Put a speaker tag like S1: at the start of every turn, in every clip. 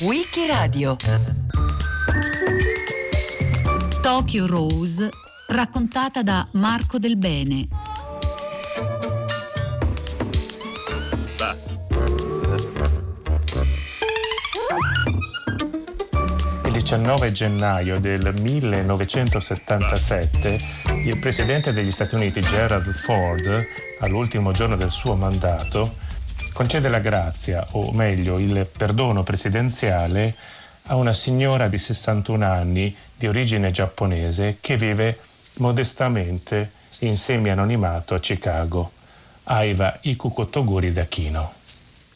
S1: Wikiradio
S2: Tokyo Rose raccontata da Marco Del Bene.
S3: Il 19 gennaio del 1977 il presidente degli Stati Uniti Gerald Ford, all'ultimo giorno del suo mandato, concede la grazia, o meglio il perdono presidenziale, a una signora di 61 anni di origine giapponese che vive modestamente in semi-anonimato a Chicago, Aiva Ikuko Toguri d'Achino.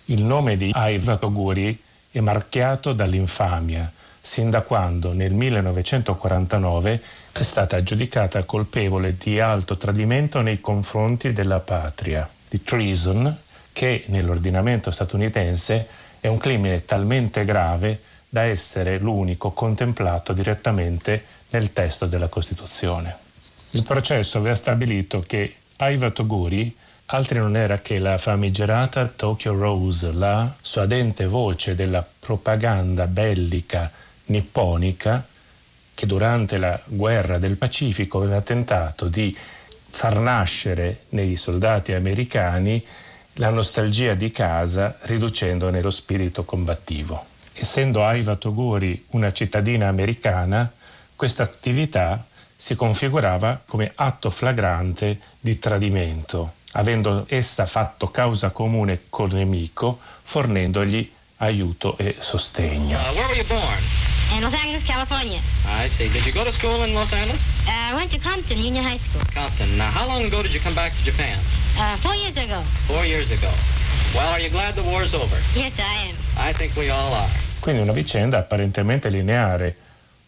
S3: Il nome di Aiva Toguri è marchiato dall'infamia, sin da quando nel 1949 è stata giudicata colpevole di alto tradimento nei confronti della patria, di treason, che nell'ordinamento statunitense è un crimine talmente grave da essere l'unico contemplato direttamente nel testo della Costituzione. Il processo aveva stabilito che Aiva Toguri altri non era che la famigerata Tokyo Rose, la suadente voce della propaganda bellica nipponica che durante la guerra del Pacifico aveva tentato di far nascere nei soldati americani la nostalgia di casa riducendone lo spirito combattivo. Essendo Aiva Toguri una cittadina americana, questa attività si configurava come atto flagrante di tradimento, avendo essa fatto causa comune col nemico, fornendogli aiuto e sostegno.
S4: Uh, where were you born?
S5: In Los Angeles, California.
S4: I see. Did you go to school in Los Angeles?
S5: Uh, I went to Compton Union High School.
S4: Compton. Now, how long ago did you come back to Japan?
S5: Uh, four years ago.
S4: Four years ago. Well, are you glad the war's over?
S5: Yes, I am.
S4: I think we all are.
S3: Quindi una vicenda apparentemente lineare,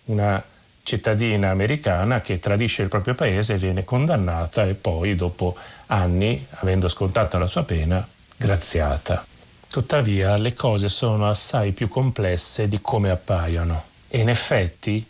S3: una cittadina americana che tradisce il proprio paese e viene condannata e poi dopo anni, avendo scontato la sua pena, graziata. Tuttavia le cose sono assai più complesse di come appaiono e in effetti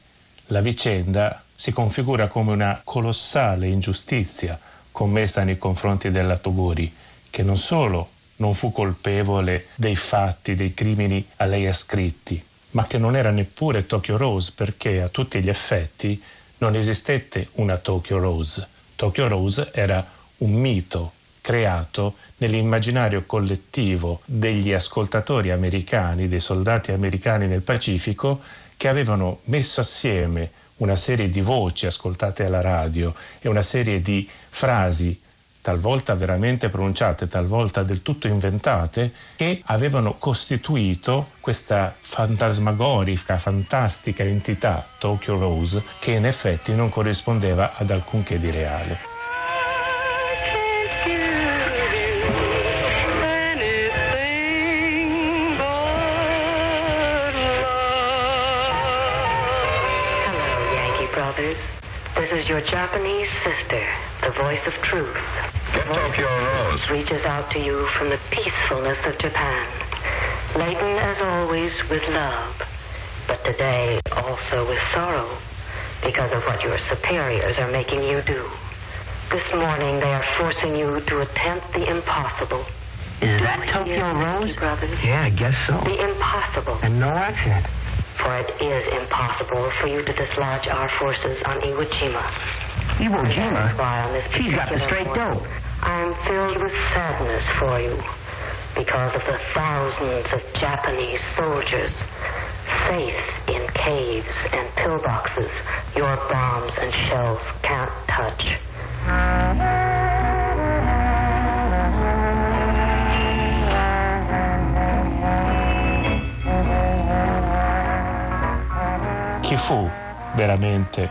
S3: la vicenda si configura come una colossale ingiustizia commessa nei confronti della Toguri, che non solo non fu colpevole dei fatti, dei crimini a lei ascritti, ma che non era neppure Tokyo Rose perché a tutti gli effetti non esistette una Tokyo Rose. Tokyo Rose era un mito creato nell'immaginario collettivo degli ascoltatori americani, dei soldati americani nel Pacifico, che avevano messo assieme una serie di voci ascoltate alla radio e una serie di frasi talvolta veramente pronunciate, talvolta del tutto inventate, che avevano costituito questa fantasmagorica, fantastica entità Tokyo Rose, che in effetti non corrispondeva ad alcunché di reale.
S6: Is your Japanese sister, the voice of truth.
S7: Get Tokyo Rose.
S6: Reaches out to you from the peacefulness of Japan, laden as always with love, but today also with sorrow because of what your superiors are making you do. This morning they are forcing you to attempt the impossible.
S8: Is that Tokyo Rose?
S6: Brothers.
S8: Yeah, I guess so.
S6: The impossible.
S8: And no accent.
S6: For it is impossible for you to dislodge our forces on Iwo Jima.
S8: Iwo Jima?
S6: why on this
S8: She's got the straight
S6: morning,
S8: dope.
S6: I am filled with sadness for you because of the thousands of Japanese soldiers safe in caves and pillboxes your bombs and shells can't touch.
S3: Chi fu veramente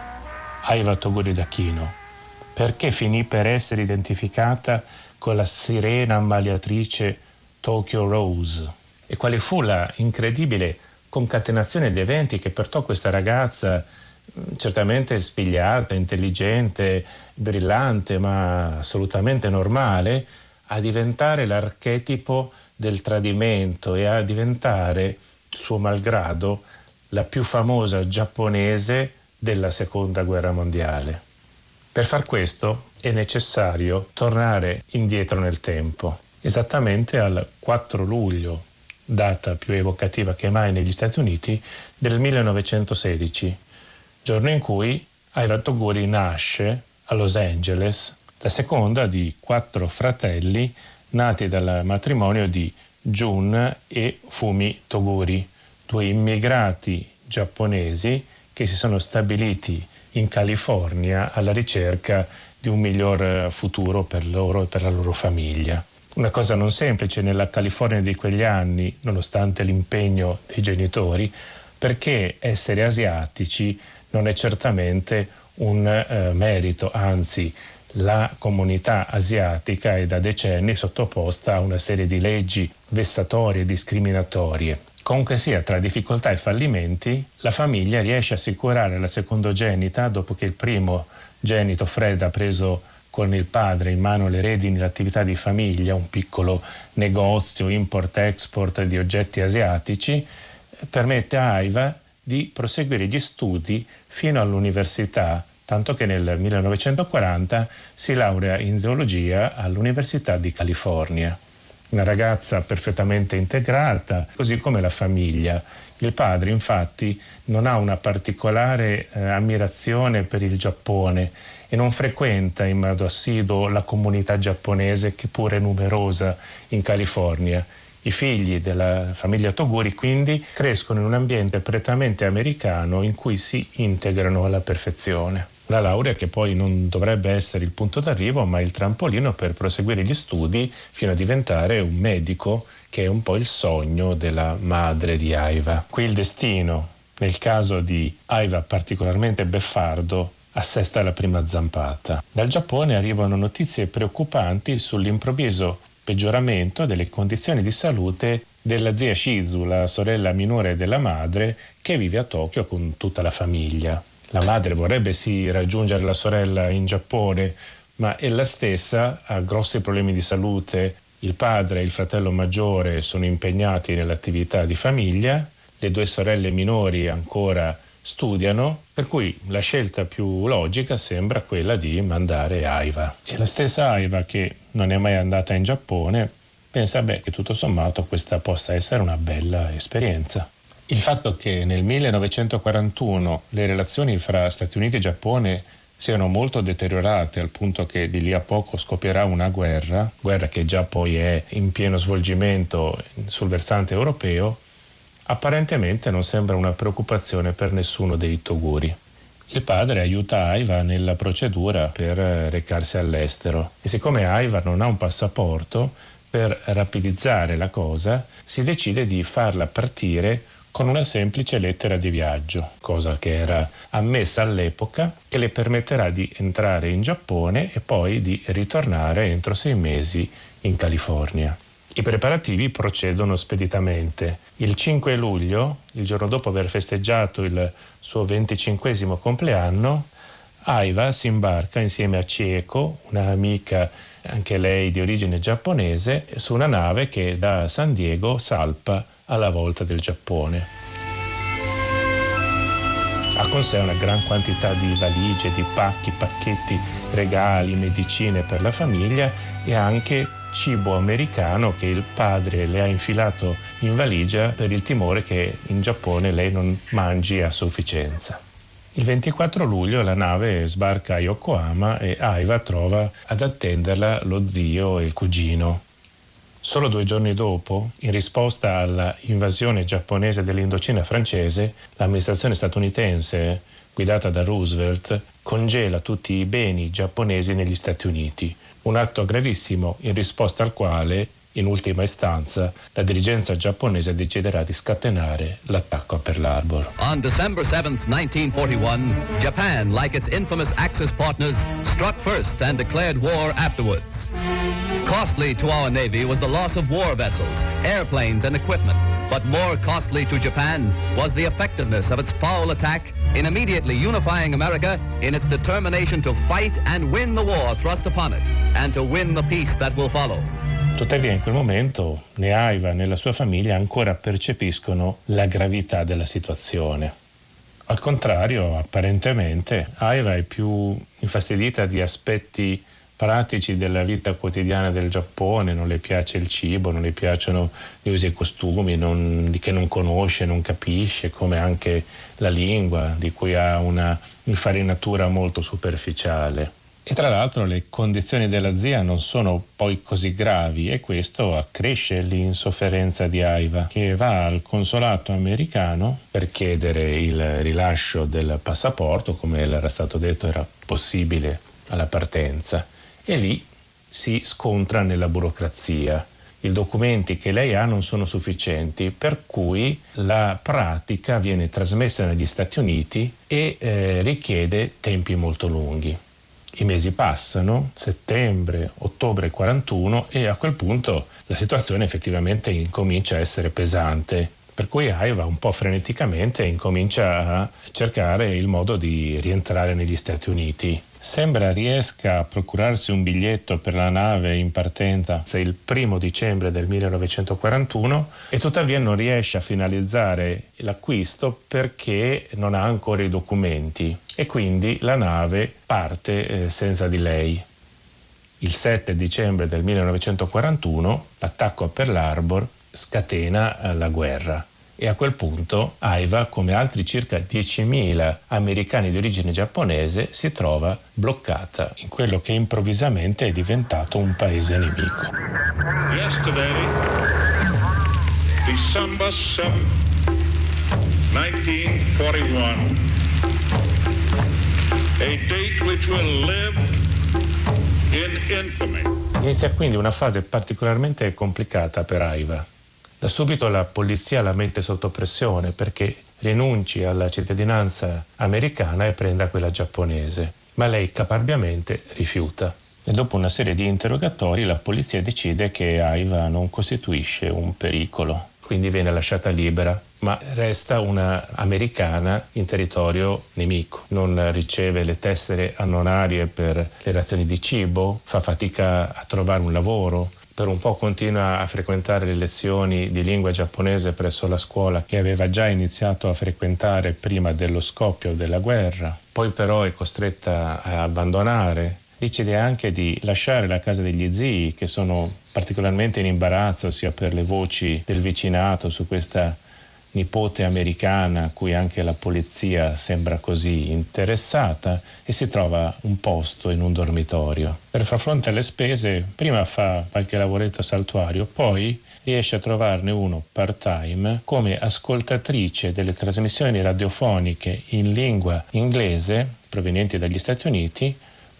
S3: Aiva Toguri d'Achino? Perché finì per essere identificata con la sirena ammaliatrice Tokyo Rose? E quale fu la incredibile concatenazione di eventi che portò questa ragazza mh, certamente spigliata, intelligente, brillante, ma assolutamente normale, a diventare l'archetipo del tradimento e a diventare, suo malgrado, la più famosa giapponese della seconda guerra mondiale. Per far questo è necessario tornare indietro nel tempo, esattamente al 4 luglio data più evocativa che mai negli Stati Uniti, del 1916, giorno in cui Aiva Toguri nasce a Los Angeles, la seconda di quattro fratelli nati dal matrimonio di Jun e Fumi Toguri, due immigrati giapponesi che si sono stabiliti in California alla ricerca di un miglior futuro per loro e per la loro famiglia. Una cosa non semplice nella California di quegli anni, nonostante l'impegno dei genitori, perché essere asiatici non è certamente un eh, merito, anzi la comunità asiatica è da decenni sottoposta a una serie di leggi vessatorie e discriminatorie. Comunque sia, tra difficoltà e fallimenti, la famiglia riesce a assicurare la secondogenita, dopo che il primo genito Fred ha preso con il padre in mano le redini dell'attività di famiglia, un piccolo negozio import-export di oggetti asiatici, permette a Aiva di proseguire gli studi fino all'università tanto che nel 1940 si laurea in zoologia all'Università di California. Una ragazza perfettamente integrata, così come la famiglia. Il padre infatti non ha una particolare eh, ammirazione per il Giappone e non frequenta in modo assiduo la comunità giapponese che pure è numerosa in California. I figli della famiglia Toguri quindi crescono in un ambiente prettamente americano in cui si integrano alla perfezione. La laurea che poi non dovrebbe essere il punto d'arrivo, ma il trampolino per proseguire gli studi fino a diventare un medico, che è un po' il sogno della madre di Aiva. Qui il destino, nel caso di Aiva particolarmente beffardo, assesta la prima zampata. Dal Giappone arrivano notizie preoccupanti sull'improvviso peggioramento delle condizioni di salute della zia Shizu, la sorella minore della madre, che vive a Tokyo con tutta la famiglia. La madre vorrebbe sì raggiungere la sorella in Giappone, ma ella stessa ha grossi problemi di salute. Il padre e il fratello maggiore sono impegnati nell'attività di famiglia, le due sorelle minori ancora studiano, per cui la scelta più logica sembra quella di mandare Aiva. E la stessa Aiva, che non è mai andata in Giappone, pensa beh, che tutto sommato questa possa essere una bella esperienza. Il fatto che nel 1941 le relazioni fra Stati Uniti e Giappone siano molto deteriorate al punto che di lì a poco scoppierà una guerra, guerra che già poi è in pieno svolgimento sul versante europeo, apparentemente non sembra una preoccupazione per nessuno dei Toguri. Il padre aiuta Aiva nella procedura per recarsi all'estero e siccome Aiva non ha un passaporto, per rapidizzare la cosa si decide di farla partire con una semplice lettera di viaggio, cosa che era ammessa all'epoca, che le permetterà di entrare in Giappone e poi di ritornare entro sei mesi in California. I preparativi procedono speditamente. Il 5 luglio, il giorno dopo aver festeggiato il suo 25 compleanno, Aiva si imbarca insieme a Chieko, un'amica anche lei di origine giapponese, su una nave che da San Diego salpa alla volta del Giappone. Ha con sé una gran quantità di valigie, di pacchi, pacchetti, regali, medicine per la famiglia e anche cibo americano che il padre le ha infilato in valigia per il timore che in Giappone lei non mangi a sufficienza. Il 24 luglio la nave sbarca a Yokohama e Aiva trova ad attenderla lo zio e il cugino. Solo due giorni dopo, in risposta all'invasione giapponese dell'Indocina francese, l'amministrazione statunitense, guidata da Roosevelt, congela tutti i beni giapponesi negli Stati Uniti, un atto gravissimo in risposta al quale in ultima istanza, la dirigenza giapponese deciderà di scatenare l'attacco a Pearl Harbor.
S1: On December 7, 1941, Japan, like its infamous Axis partners, struck first and declared war afterwards. Costly to our Navy was the loss of war vessels, airplanes, and equipment. But more costly to Japan was the effectiveness of its foul attack in immediately unifying America in its determination to fight and win the war thrust upon it, and to win the peace that will follow.
S3: Tuttavia in quel momento né Aiva né la sua famiglia ancora percepiscono la gravità della situazione. Al contrario, apparentemente, Aiva è più infastidita di aspetti pratici della vita quotidiana del Giappone, non le piace il cibo, non le piacciono gli usi e costumi non, che non conosce, non capisce, come anche la lingua, di cui ha una infarinatura molto superficiale. E tra l'altro le condizioni della zia non sono poi così gravi e questo accresce l'insofferenza di Aiva, che va al consolato americano per chiedere il rilascio del passaporto, come era stato detto era possibile alla partenza e lì si scontra nella burocrazia. I documenti che lei ha non sono sufficienti, per cui la pratica viene trasmessa negli Stati Uniti e eh, richiede tempi molto lunghi. I mesi passano, settembre, ottobre 41 e a quel punto la situazione effettivamente incomincia a essere pesante per cui Aiva un po' freneticamente incomincia a cercare il modo di rientrare negli Stati Uniti. Sembra riesca a procurarsi un biglietto per la nave in partenza il primo dicembre del 1941 e tuttavia non riesce a finalizzare l'acquisto perché non ha ancora i documenti e quindi la nave parte eh, senza di lei. Il 7 dicembre del 1941 l'attacco a Pearl Harbor scatena eh, la guerra e a quel punto Aiva, come altri circa 10.000 americani di origine giapponese, si trova bloccata in quello che improvvisamente è diventato un paese nemico.
S9: Yesterday, December 7, 1941, a date which will live in infamy.
S3: Inizia quindi una fase particolarmente complicata per Aiva da subito la polizia la mette sotto pressione perché rinunci alla cittadinanza americana e prenda quella giapponese, ma lei caparbiamente rifiuta. E dopo una serie di interrogatori la polizia decide che Aiva non costituisce un pericolo, quindi viene lasciata libera, ma resta una americana in territorio nemico. Non riceve le tessere annonarie per le razioni di cibo, fa fatica a trovare un lavoro, per un po' continua a frequentare le lezioni di lingua giapponese presso la scuola che aveva già iniziato a frequentare prima dello scoppio della guerra, poi però è costretta a abbandonare. Decide anche di lasciare la casa degli zii che sono particolarmente in imbarazzo sia per le voci del vicinato su questa nipote americana a cui anche la polizia sembra così interessata e si trova un posto in un dormitorio. Per far fronte alle spese prima fa qualche lavoretto saltuario, poi riesce a trovarne uno part-time come ascoltatrice delle trasmissioni radiofoniche in lingua inglese provenienti dagli Stati Uniti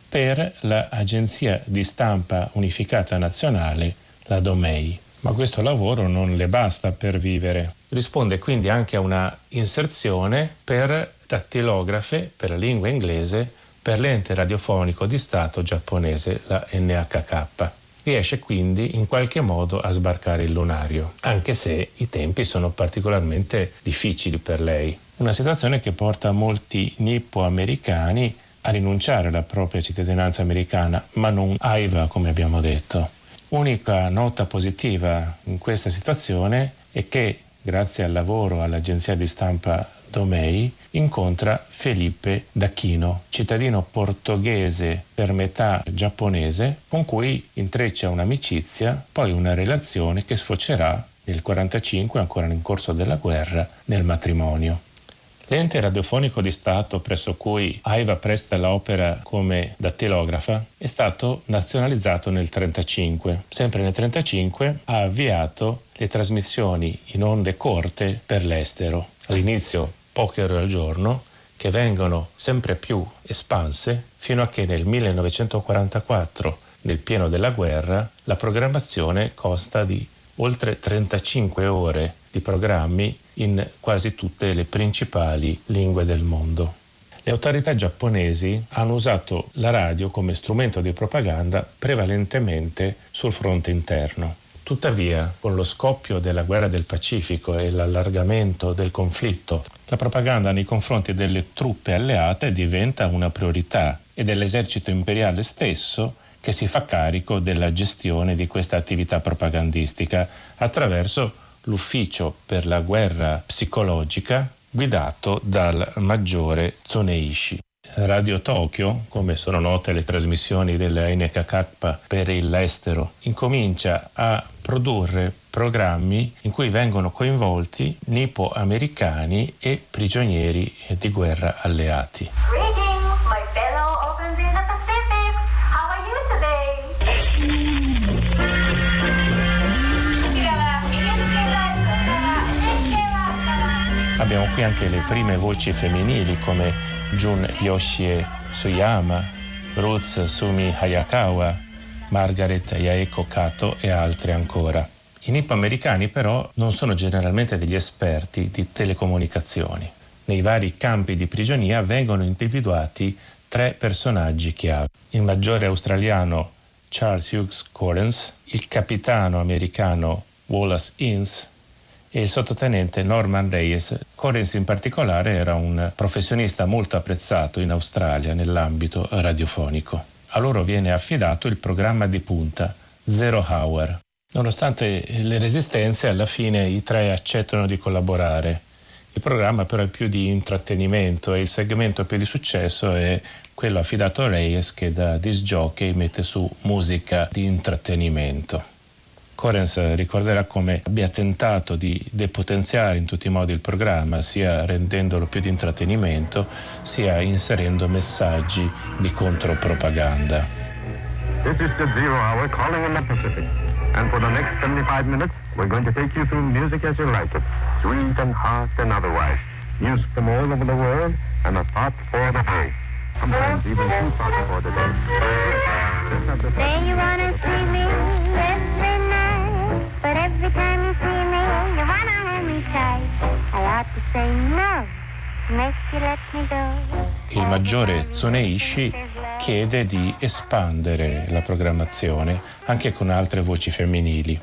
S3: per l'agenzia di stampa unificata nazionale, la DOMEI ma questo lavoro non le basta per vivere. Risponde quindi anche a una inserzione per dattilografe per la lingua inglese per l'ente radiofonico di Stato giapponese, la NHK. Riesce quindi in qualche modo a sbarcare il lunario, anche se i tempi sono particolarmente difficili per lei. Una situazione che porta molti nippo-americani a rinunciare alla propria cittadinanza americana, ma non AIVA come abbiamo detto. Unica nota positiva in questa situazione è che, grazie al lavoro all'agenzia di stampa Domei, incontra Felipe D'Acchino, cittadino portoghese per metà giapponese, con cui intreccia un'amicizia, poi una relazione che sfocerà nel 1945, ancora in corso della guerra, nel matrimonio. L'ente radiofonico di Stato presso cui Aiva presta l'opera come dattilografa è stato nazionalizzato nel 1935. Sempre nel 1935 ha avviato le trasmissioni in onde corte per l'estero. All'inizio poche ore al giorno, che vengono sempre più espanse fino a che nel 1944, nel pieno della guerra, la programmazione consta di oltre 35 ore di programmi in quasi tutte le principali lingue del mondo. Le autorità giapponesi hanno usato la radio come strumento di propaganda prevalentemente sul fronte interno. Tuttavia, con lo scoppio della guerra del Pacifico e l'allargamento del conflitto, la propaganda nei confronti delle truppe alleate diventa una priorità e dell'esercito imperiale stesso che si fa carico della gestione di questa attività propagandistica attraverso l'ufficio per la guerra psicologica guidato dal maggiore Tsuneishi. Radio Tokyo, come sono note le trasmissioni della NHK per l'estero, incomincia a produrre programmi in cui vengono coinvolti nippo-americani e prigionieri di guerra alleati. Abbiamo qui anche le prime voci femminili come Jun Yoshie Suyama, Ruth Sumi Hayakawa, Margaret Yaeko Kato e altre ancora. I nippo-americani però non sono generalmente degli esperti di telecomunicazioni. Nei vari campi di prigionia vengono individuati tre personaggi chiave. Il maggiore australiano Charles Hughes Correns, il capitano americano Wallace Innes e il sottotenente Norman Reyes. Correns in particolare era un professionista molto apprezzato in Australia nell'ambito radiofonico. A loro viene affidato il programma di punta Zero Hour. Nonostante le resistenze, alla fine i tre accettano di collaborare. Il programma però è più di intrattenimento e il segmento più di successo è quello affidato a Reyes che da disc jockey mette su musica di intrattenimento. Corens ricorderà come abbia tentato di depotenziare in tutti i modi il programma, sia rendendolo più di intrattenimento, sia inserendo messaggi di contropropaganda.
S7: This is the Zero Hour calling in the Pacific. And for the next 75 minutes, we're going to take you through music as you like it, sweet and hot and otherwise. News from all over the world and a thought for the day. Sometimes even two thoughts for the day.
S10: Say you wanna see me every night, but every time you see me, you wanna hold me tight. I ought to say no, let.
S3: Il maggiore Tsuneishi chiede di espandere la programmazione anche con altre voci femminili.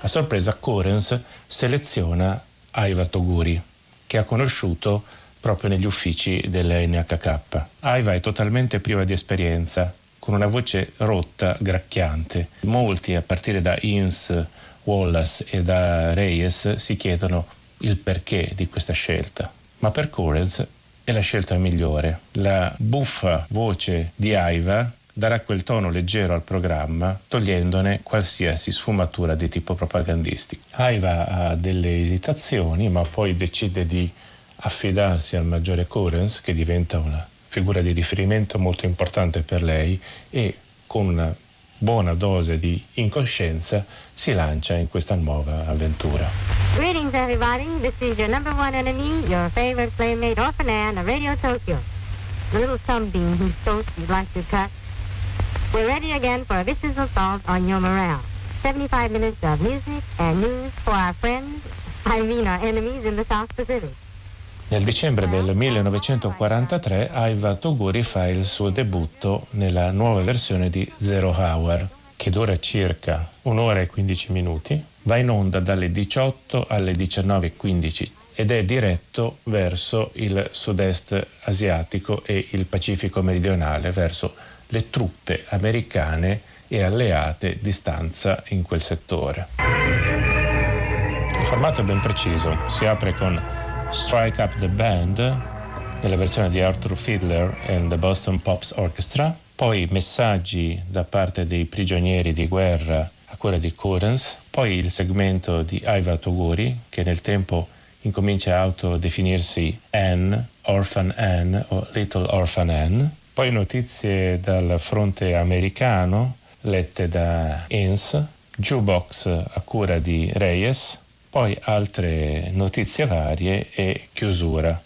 S3: A sorpresa Corens seleziona Aiva Toguri, che ha conosciuto proprio negli uffici dell'NHK. Aiva è totalmente priva di esperienza, con una voce rotta, gracchiante. Molti, a partire da Inns, Wallace e da Reyes, si chiedono il perché di questa scelta. Ma per Corens è la scelta migliore. La buffa voce di Aiva darà quel tono leggero al programma, togliendone qualsiasi sfumatura di tipo propagandistico. Aiva ha delle esitazioni, ma poi decide di affidarsi al maggiore Corens, che diventa una figura di riferimento molto importante per lei, e con una buona dose di incoscienza si lancia in questa nuova avventura.
S5: Greetings, everybody. This is your number one enemy, your favorite playmate, Orphan Ann of Radio Tokyo. The little sunbeam whose toast you'd like to cut. We're ready again for a vicious assault on your morale. 75 minutes of music and news for our friends, I mean our enemies in the South Pacific.
S3: Nel dicembre del 1943 Aiva Toguri fa il suo debutto nella nuova versione di Zero Hour, che dura circa un'ora e 15 minuti, va in onda dalle 18 alle 19.15 ed è diretto verso il sud-est asiatico e il Pacifico meridionale, verso le truppe americane e alleate di stanza in quel settore. Il formato è ben preciso, si apre con Strike Up the Band nella versione di Arthur Fiedler and the Boston Pops Orchestra, poi messaggi da parte dei prigionieri di guerra a quella di Currens, poi il segmento di Aiva Toguri che nel tempo incomincia a autodefinirsi Anne, Orphan Anne o Little Orphan Anne, poi notizie dal fronte americano lette da Inns, Jukebox a cura di Reyes, poi altre notizie varie e chiusura.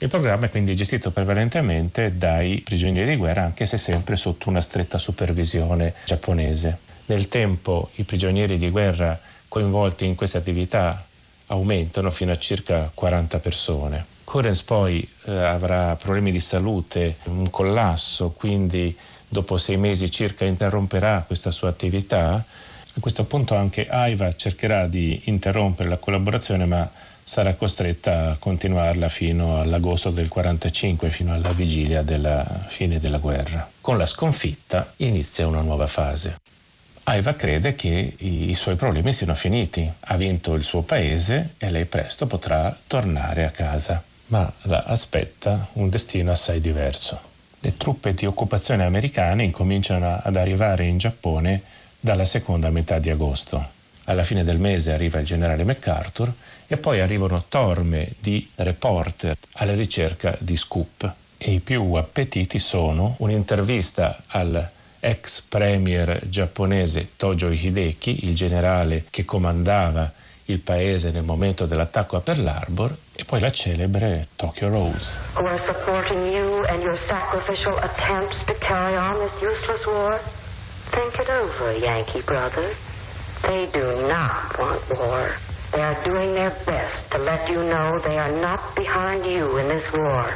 S3: Il programma è quindi gestito prevalentemente dai prigionieri di guerra, anche se sempre sotto una stretta supervisione giapponese. Nel tempo i prigionieri di guerra coinvolti in queste attività aumentano fino a circa 40 persone. Corens poi eh, avrà problemi di salute, un collasso, quindi dopo sei mesi circa interromperà questa sua attività. A questo punto anche Aiva cercherà di interrompere la collaborazione, ma sarà costretta a continuarla fino all'agosto del 45, fino alla vigilia della fine della guerra. Con la sconfitta inizia una nuova fase. Aiva crede che i, suoi problemi siano finiti, ha vinto il suo paese e lei presto potrà tornare a casa, ma la aspetta un destino assai diverso. Le truppe di occupazione americane incominciano ad arrivare in Giappone dalla seconda metà di agosto. Alla fine del mese arriva il generale MacArthur e poi arrivano torme di reporter alla ricerca di scoop. E i più appetiti sono un'intervista al ex premier giapponese Tojo Hideki, il generale che comandava il paese nel momento dell'attacco a Pearl Harbor, e poi la celebre Tokyo Rose.
S6: Who are supporting you and your sacrificial attempts to carry on this useless war? Think it over, Yankee brother. They do not want war. They are doing their best to let you know they are not behind you in this war.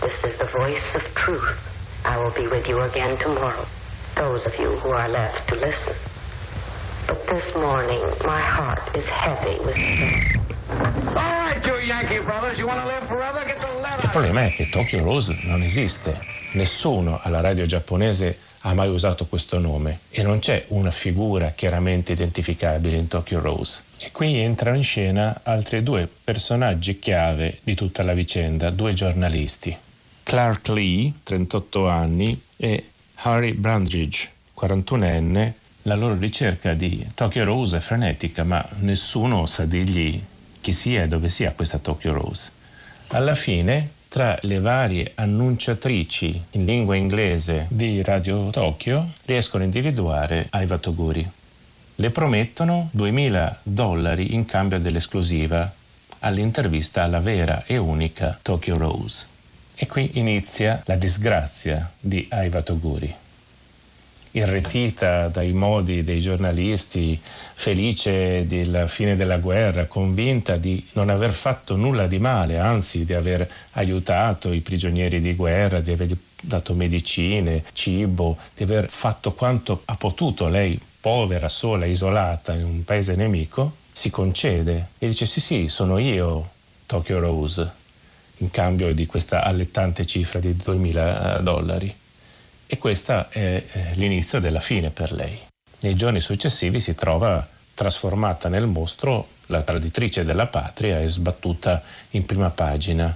S6: This is the voice of truth. I will be with you again tomorrow. Those of you who are left to listen. But this morning, my heart is heavy with
S3: Il problema è che Tokyo Rose non esiste. Nessuno alla radio giapponese ha mai usato questo nome e non c'è una figura chiaramente identificabile in Tokyo Rose. E qui entrano in scena altri due personaggi chiave di tutta la vicenda, due giornalisti. Clark Lee, 38 anni, e Harry Brandridge, 41enne. La loro ricerca di Tokyo Rose è frenetica, ma nessuno sa dirgli chi sia e dove sia questa Tokyo Rose. Alla fine, tra le varie annunciatrici in lingua inglese di Radio Tokyo, riescono a individuare Aiva Toguri. Le promettono 2000 dollari in cambio dell'esclusiva all'intervista alla vera e unica Tokyo Rose. E qui inizia la disgrazia di Aiva Toguri irretita dai modi dei giornalisti, felice della fine della guerra, convinta di non aver fatto nulla di male, anzi di aver aiutato i prigionieri di guerra, di aver dato medicine, cibo, di aver fatto quanto ha potuto. Lei, povera, sola, isolata in un paese nemico, si concede e dice sì sì, sono io Tokyo Rose, in cambio di questa allettante cifra di 2000 dollari e questo è l'inizio della fine per lei. Nei giorni successivi si trova trasformata nel mostro la traditrice della patria e sbattuta in prima pagina.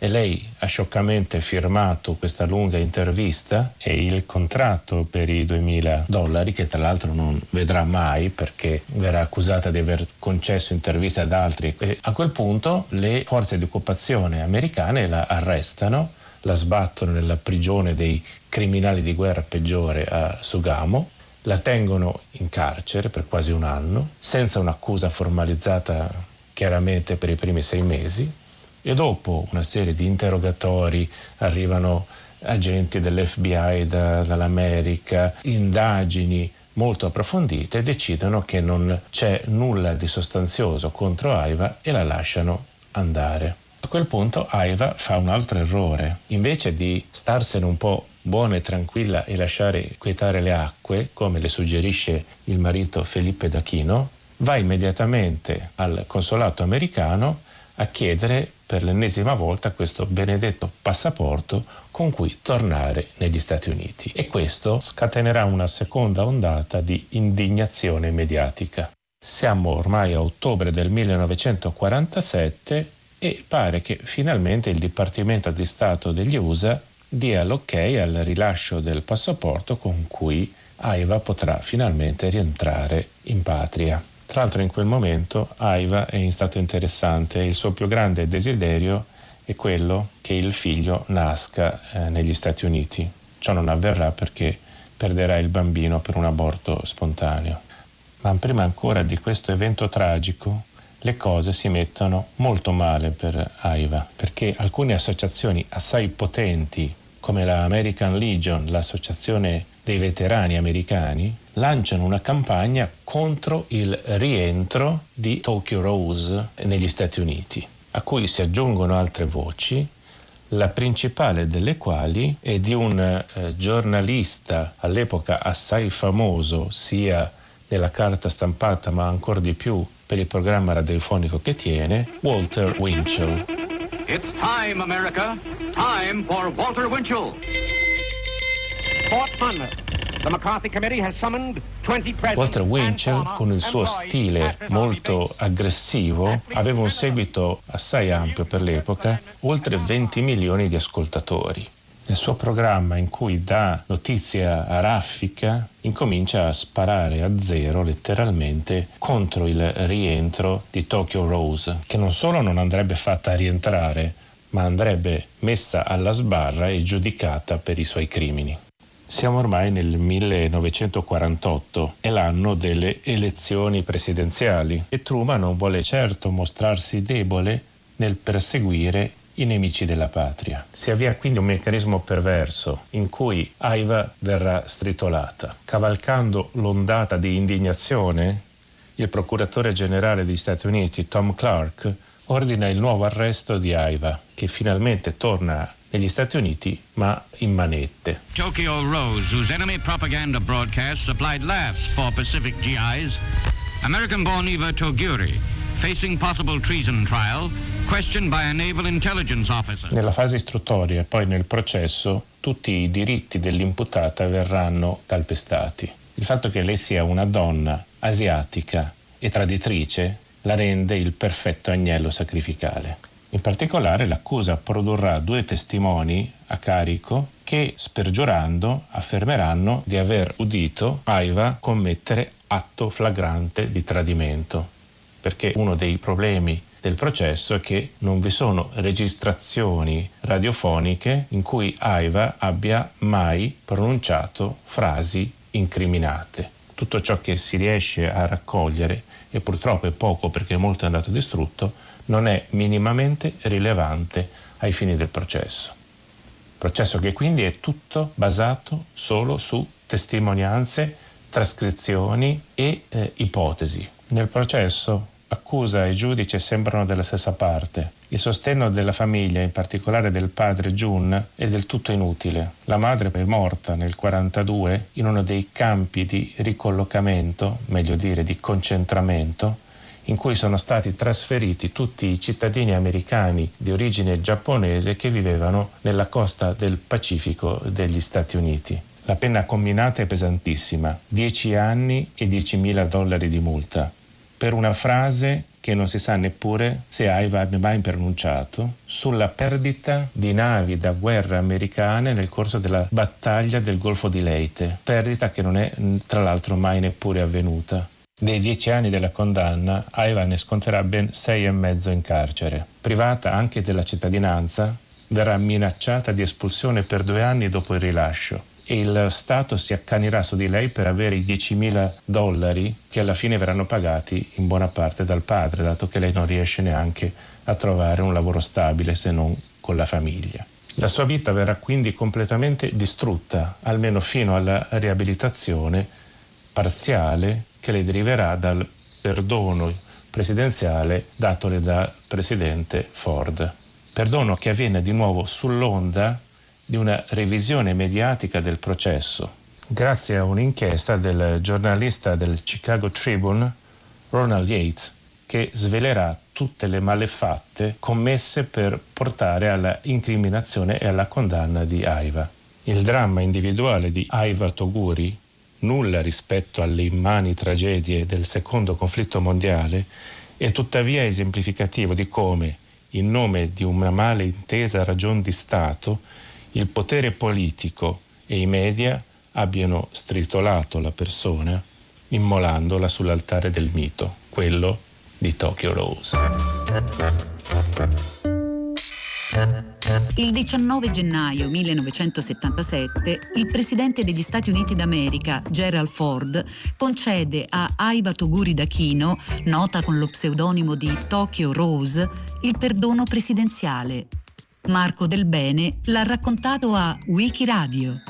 S3: E lei ha scioccamente firmato questa lunga intervista e il contratto per i 2000 dollari, che tra l'altro non vedrà mai perché verrà accusata di aver concesso interviste ad altri. E a quel punto le forze di occupazione americane la arrestano, la sbattono nella prigione dei criminali di guerra peggiore a Sugamo, la tengono in carcere per quasi un anno, senza un'accusa formalizzata chiaramente per i primi sei mesi, e dopo una serie di interrogatori arrivano agenti dell'FBI da, dall'America, indagini molto approfondite decidono che non c'è nulla di sostanzioso contro Aiva e la lasciano andare. A quel punto Aiva fa un altro errore. Invece di starsene un po' buona e tranquilla e lasciare quietare le acque, come le suggerisce il marito Felipe D'Achino, va immediatamente al consolato americano a chiedere per l'ennesima volta questo benedetto passaporto con cui tornare negli Stati Uniti. E questo scatenerà una seconda ondata di indignazione mediatica. Siamo ormai a ottobre del 1947 e pare che finalmente il Dipartimento di Stato degli USA dia l'ok al rilascio del passaporto con cui Aiva potrà finalmente rientrare in patria. Tra l'altro in quel momento Aiva è in stato interessante il suo più grande desiderio è quello che il figlio nasca eh, negli Stati Uniti. Ciò non avverrà perché perderà il bambino per un aborto spontaneo. Ma prima ancora di questo evento tragico, le cose si mettono molto male per Aiva, perché alcune associazioni assai potenti come la American Legion, l'associazione dei veterani americani, lanciano una campagna contro il rientro di Tokyo Rose negli Stati Uniti, a cui si aggiungono altre voci, la principale delle quali è di un eh, giornalista all'epoca assai famoso sia nella carta stampata ma ancora di più per il programma radiofonico che tiene, Walter Winchell.
S11: It's time, America. Time for Walter Winchell. Fort Monmouth. The McCarthy Committee has summoned 20 presidents.
S3: Walter Winchell, con il suo stile molto aggressivo, aveva un seguito assai ampio per l'epoca, oltre 20 milioni di ascoltatori. Nel suo programma in cui dà notizia a raffica, incomincia a sparare a zero letteralmente contro il rientro di Tokyo Rose, che non solo non andrebbe fatta rientrare, ma andrebbe messa alla sbarra e giudicata per i suoi crimini. Siamo ormai nel 1948, è l'anno delle elezioni presidenziali e Truman non vuole certo mostrarsi debole nel perseguire i nemici della patria. Si avvia quindi un meccanismo perverso in cui Aiva verrà stritolata. Cavalcando l'ondata di indignazione, il procuratore generale degli Stati Uniti, Tom Clark, ordina il nuovo arresto di Aiva, che finalmente torna negli Stati Uniti, ma in manette.
S12: Tokyo Rose, whose enemy propaganda broadcasts applied laughs for Pacific GIs, American-born Eva Toguri, facing possible treason trial, questioned by a naval intelligence officer.
S3: Nella fase istruttoria e poi nel processo, tutti i diritti dell'imputata verranno calpestati. Il fatto che lei sia una donna asiatica e traditrice la rende il perfetto agnello sacrificale. In particolare l'accusa produrrà due testimoni a carico che, spergiurando, affermeranno di aver udito Aiva commettere atto flagrante di tradimento, perché uno dei problemi del processo è che non vi sono registrazioni radiofoniche in cui Aiva abbia mai pronunciato frasi incriminate. Tutto ciò che si riesce a raccogliere, e purtroppo è poco perché molto è andato distrutto, non è minimamente rilevante ai fini del processo. Processo che quindi è tutto basato solo su testimonianze, trascrizioni e eh, ipotesi. Nel processo accusa e giudice sembrano della stessa parte. Il sostegno della famiglia, in particolare del padre Jun, è del tutto inutile. La madre è morta nel 1942 in uno dei campi di ricollocamento, meglio dire di concentramento, in cui sono stati trasferiti tutti i cittadini americani di origine giapponese che vivevano nella costa del Pacifico degli Stati Uniti. La pena combinata è pesantissima, 10 anni e 10.000 dollari di multa, per una frase che non si sa neppure se Aiva abbia mai pronunciato, sulla perdita di navi da guerra americane nel corso della battaglia del Golfo di Leyte, perdita che non è tra l'altro mai neppure avvenuta. Dei dieci anni della condanna, Aiva ne sconterà ben sei e mezzo in carcere. Privata anche della cittadinanza, verrà minacciata di espulsione per due anni dopo il rilascio e il Stato si accanirà su di lei per avere i 10.000 dollari che alla fine verranno pagati in buona parte dal padre, dato che lei non riesce neanche a trovare un lavoro stabile se non con la famiglia. La sua vita verrà quindi completamente distrutta, almeno fino alla riabilitazione parziale che le deriverà dal perdono presidenziale datole dal presidente Ford. Perdono che avviene di nuovo sull'onda di una revisione mediatica del processo, grazie a un'inchiesta del giornalista del Chicago Tribune, Ronald Yates, che svelerà tutte le malefatte commesse per portare alla incriminazione e alla condanna di Aiva. Il dramma individuale di Aiva Toguri nulla rispetto alle immani tragedie del secondo conflitto mondiale, è tuttavia esemplificativo di come, in nome di una male intesa ragion di Stato, il potere politico e i media abbiano stritolato la persona immolandola sull'altare del mito, quello di Tokyo Rose.
S2: Il 19 gennaio 1977 il presidente degli Stati Uniti d'America, Gerald Ford, concede a Aiba Toguri d'Achino, nota con lo pseudonimo di Tokyo Rose, il perdono presidenziale. Marco Del Bene l'ha raccontato a Wikiradio.